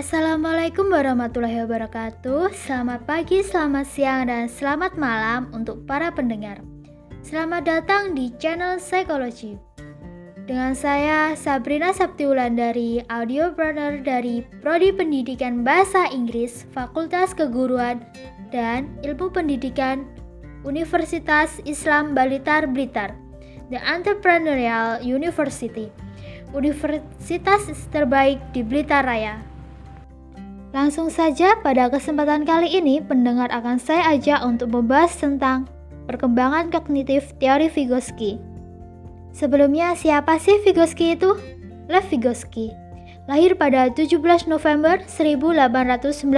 Assalamualaikum warahmatullahi wabarakatuh. Selamat pagi, selamat siang, dan selamat malam untuk para pendengar. Selamat datang di channel Psikologi. Dengan saya Sabrina Saptiulan dari Audiopreneur dari Prodi Pendidikan Bahasa Inggris Fakultas Keguruan dan Ilmu Pendidikan Universitas Islam Balitar Blitar, The Entrepreneurial University, universitas terbaik di Blitar Raya. Langsung saja pada kesempatan kali ini pendengar akan saya ajak untuk membahas tentang perkembangan kognitif teori Vygotsky. Sebelumnya siapa sih Vygotsky itu? Lev Vygotsky, lahir pada 17 November 1896.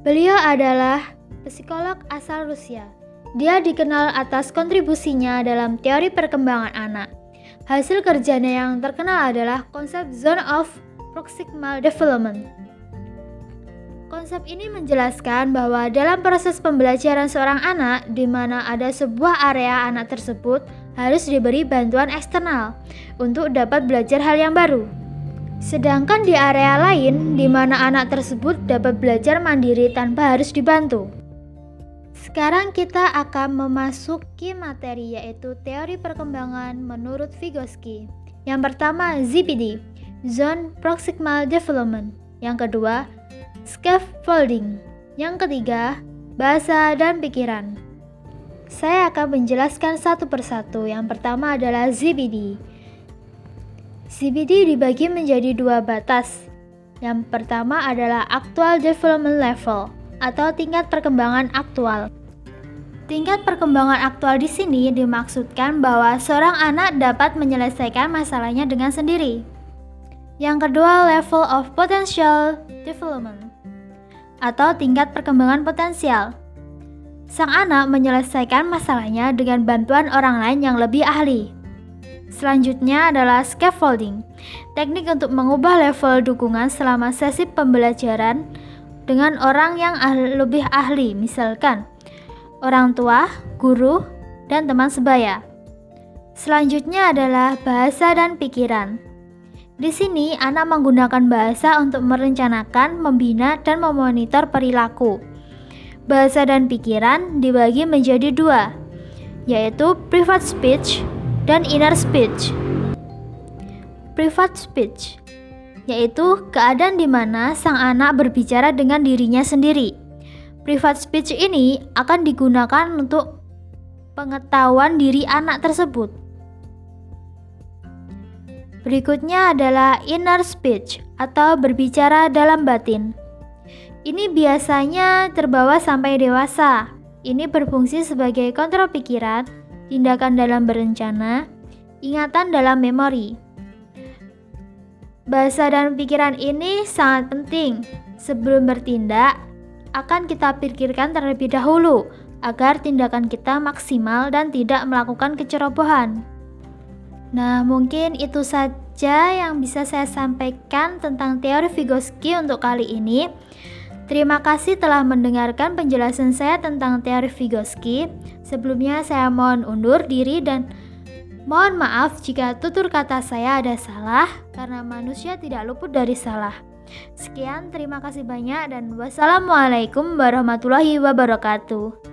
Beliau adalah psikolog asal Rusia. Dia dikenal atas kontribusinya dalam teori perkembangan anak. Hasil kerjanya yang terkenal adalah konsep zone of proximal development. Konsep ini menjelaskan bahwa dalam proses pembelajaran seorang anak di mana ada sebuah area anak tersebut harus diberi bantuan eksternal untuk dapat belajar hal yang baru. Sedangkan di area lain di mana anak tersebut dapat belajar mandiri tanpa harus dibantu. Sekarang kita akan memasuki materi yaitu teori perkembangan menurut Vygotsky. Yang pertama, ZPD zone proximal development. Yang kedua, scaffolding. Yang ketiga, bahasa dan pikiran. Saya akan menjelaskan satu persatu. Yang pertama adalah ZBD. ZBD dibagi menjadi dua batas. Yang pertama adalah actual development level atau tingkat perkembangan aktual. Tingkat perkembangan aktual di sini dimaksudkan bahwa seorang anak dapat menyelesaikan masalahnya dengan sendiri. Yang kedua, level of potential development atau tingkat perkembangan potensial. Sang anak menyelesaikan masalahnya dengan bantuan orang lain yang lebih ahli. Selanjutnya adalah scaffolding, teknik untuk mengubah level dukungan selama sesi pembelajaran dengan orang yang ahli, lebih ahli, misalkan orang tua, guru, dan teman sebaya. Selanjutnya adalah bahasa dan pikiran. Di sini, anak menggunakan bahasa untuk merencanakan, membina, dan memonitor perilaku. Bahasa dan pikiran dibagi menjadi dua, yaitu private speech dan inner speech. Private speech yaitu keadaan di mana sang anak berbicara dengan dirinya sendiri. Private speech ini akan digunakan untuk pengetahuan diri anak tersebut. Berikutnya adalah inner speech atau berbicara dalam batin. Ini biasanya terbawa sampai dewasa. Ini berfungsi sebagai kontrol pikiran, tindakan dalam berencana, ingatan dalam memori. Bahasa dan pikiran ini sangat penting. Sebelum bertindak, akan kita pikirkan terlebih dahulu agar tindakan kita maksimal dan tidak melakukan kecerobohan. Nah, mungkin itu saja yang bisa saya sampaikan tentang teori Vygotsky untuk kali ini. Terima kasih telah mendengarkan penjelasan saya tentang teori Vygotsky. Sebelumnya saya mohon undur diri dan mohon maaf jika tutur kata saya ada salah karena manusia tidak luput dari salah. Sekian, terima kasih banyak dan wassalamualaikum warahmatullahi wabarakatuh.